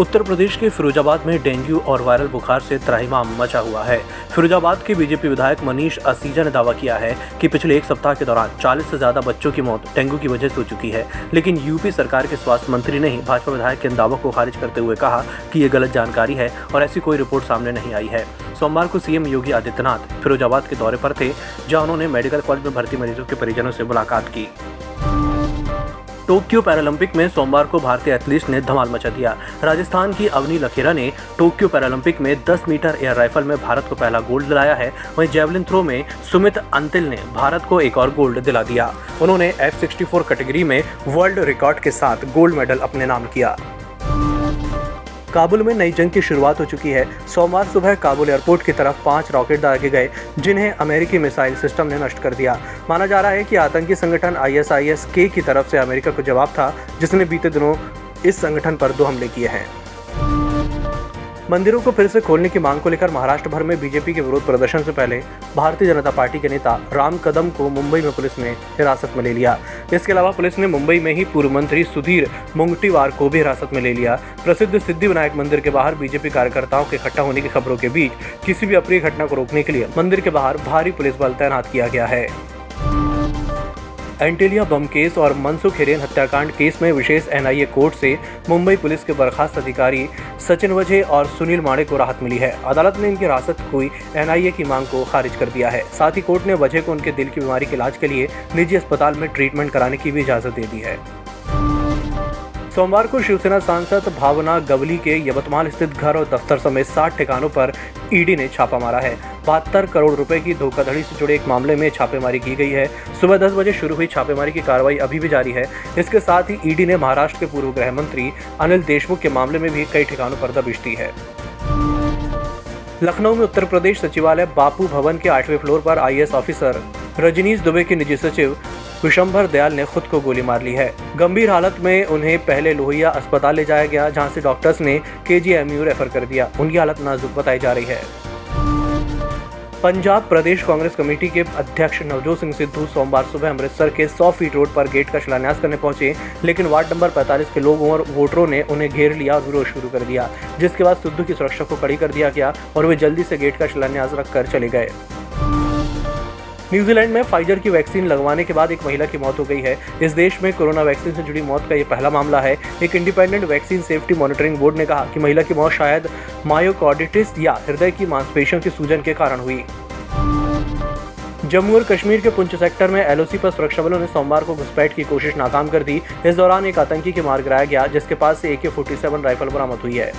उत्तर प्रदेश के फिरोजाबाद में डेंगू और वायरल बुखार से त्राहिमाम मचा हुआ है। फिरोजाबाद के बीजेपी विधायक मनीष असीजा ने दावा किया है कि पिछले एक सप्ताह के दौरान 40 से ज़्यादा बच्चों की मौत डेंगू की वजह से हो चुकी है। लेकिन यूपी सरकार के स्वास्थ्य मंत्री ने ही भाजपा विधायक के इन दावों को खारिज करते हुए कहा कि ये गलत जानकारी है और ऐसी कोई रिपोर्ट सामने नहीं आई है। सोमवार को सीएम योगी आदित्यनाथ फिरोजाबाद के दौरे पर थे, जहाँ उन्होंने मेडिकल कॉलेज में भर्ती मरीजों के परिजनों से मुलाकात की। टोक्यो पैरालंपिक में सोमवार को भारतीय एथलीट ने धमाल मचा दिया। राजस्थान की अवनी लखेरा ने टोक्यो पैरालंपिक में 10 मीटर एयर राइफल में भारत को पहला गोल्ड दिलाया है। वहीं जेवलिन थ्रो में सुमित अंतिल ने भारत को एक और गोल्ड दिला दिया। उन्होंने एफ़ कैटेगरी में वर्ल्ड रिकॉर्ड के साथ गोल्ड मेडल अपने नाम किया। काबुल में नई जंग की शुरुआत हो चुकी है। सोमवार सुबह काबुल एयरपोर्ट की तरफ़ पाँच रॉकेट दागे गए, जिन्हें अमेरिकी मिसाइल सिस्टम ने नष्ट कर दिया। माना जा रहा है कि आतंकी संगठन आईएसआईएस के की तरफ़ से अमेरिका को जवाब था, जिसने बीते दिनों इस संगठन पर दो हमले किए हैं। मंदिरों को फिर से खोलने की मांग को लेकर महाराष्ट्र भर में बीजेपी के विरोध प्रदर्शन से पहले भारतीय जनता पार्टी के नेता राम कदम को मुंबई में पुलिस ने हिरासत में ले लिया। इसके अलावा पुलिस ने मुंबई में ही पूर्व मंत्री सुधीर मुंगटीवार को भी हिरासत में ले लिया। प्रसिद्ध सिद्धि विनायक मंदिर के बाहर बीजेपी कार्यकर्ताओं के इकट्ठा होने की खबरों के बीच किसी भी अप्रिय घटना को रोकने के लिए मंदिर के बाहर भारी पुलिस बल तैनात किया गया है। एंटेलिया बम केस और मनसुख हिरेन हत्याकांड केस में विशेष एनआईए कोर्ट से मुंबई पुलिस के बर्खास्त अधिकारी सचिन वजह और सुनील माणे को राहत मिली है। अदालत ने इनकी हिरासत हुई एनआईए की मांग को खारिज कर दिया है। साथ ही कोर्ट ने वजह को उनके दिल की बीमारी के इलाज के लिए निजी अस्पताल में ट्रीटमेंट कराने की भी इजाज़त दे दी है। सोमवार को शिवसेना सांसद भावना गवली के यवतमाल स्थित घर और दफ्तर समेत साठ ठिकानों पर ईडी ने छापा मारा है। बहत्तर करोड़ रुपए की धोखाधड़ी से जुड़े एक मामले में छापेमारी की गई है। सुबह दस बजे शुरू हुई छापेमारी की कार्रवाई अभी भी जारी है। इसके साथ ही ईडी ने महाराष्ट्र के पूर्व गृह मंत्री अनिल देशमुख के मामले में भी कई ठिकानों पर दबिश दी है। लखनऊ में उत्तर प्रदेश सचिवालय बापू भवन के आठवें फ्लोर पर आईएएस ऑफिसर रजनीश दुबे के निजी सचिव विशंभर दयाल ने खुद को गोली मार ली है। गंभीर हालत में उन्हें पहले लोहिया अस्पताल ले जाया गया, जहाँ से डॉक्टर्स ने के जी रेफर कर दिया। उनकी हालत नाजुक बताई जा रही है। पंजाब प्रदेश कांग्रेस कमेटी के अध्यक्ष नवजोत सिंह सिद्धू सोमवार सुबह अमृतसर के 100 फीट रोड पर गेट का शिलान्यास करने पहुँचे, लेकिन वार्ड नंबर 45 के लोगों और वोटरों ने उन्हें घेर लिया और विरोध शुरू कर दिया, जिसके बाद सिद्धू की सुरक्षा को कड़ी कर दिया गया और वे जल्दी से गेट का शिलान्यास रखकर चले गए। न्यूजीलैंड में फाइजर की वैक्सीन लगवाने के बाद एक महिला की मौत हो गई है। इस देश में कोरोना वैक्सीन से जुड़ी मौत का यह पहला मामला है। एक independent vaccine safety monitoring board ने कहा कि महिला की मौत शायद मायोकॉर्डिटिस या हृदय की मांसपेशियों की सूजन के कारण हुई। जम्मू और कश्मीर के पुंछ सेक्टर में एलओसी पर सुरक्षा बलों ने सोमवार को घुसपैठ की कोशिश नाकाम कर दी। इस दौरान एक आतंकी के मार गिराया गया, जिसके पास से ए के राइफल बरामद हुई है।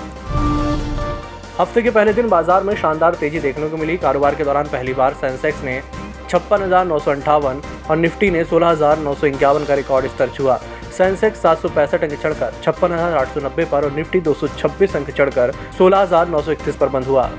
हफ़्ते के पहले दिन बाज़ार में शानदार तेज़ी देखने को मिली। कारोबार के दौरान पहली बार सेंसेक्स ने छप्पन हज़ार नौ सौ अंठावन और निफ्टी ने सोलह हज़ार नौ सौ इक्यावन का रिकॉर्ड स्तर छुआ। सेंसेक्स सात सौ पैंसठ अंक चढ़कर छप्पन हज़ार आठ सौ नब्बे पर और निफ्टी दो सौ छब्बीस अंक चढ़कर सोलह हज़ार नौ सौ इकतीस पर बंद हुआ।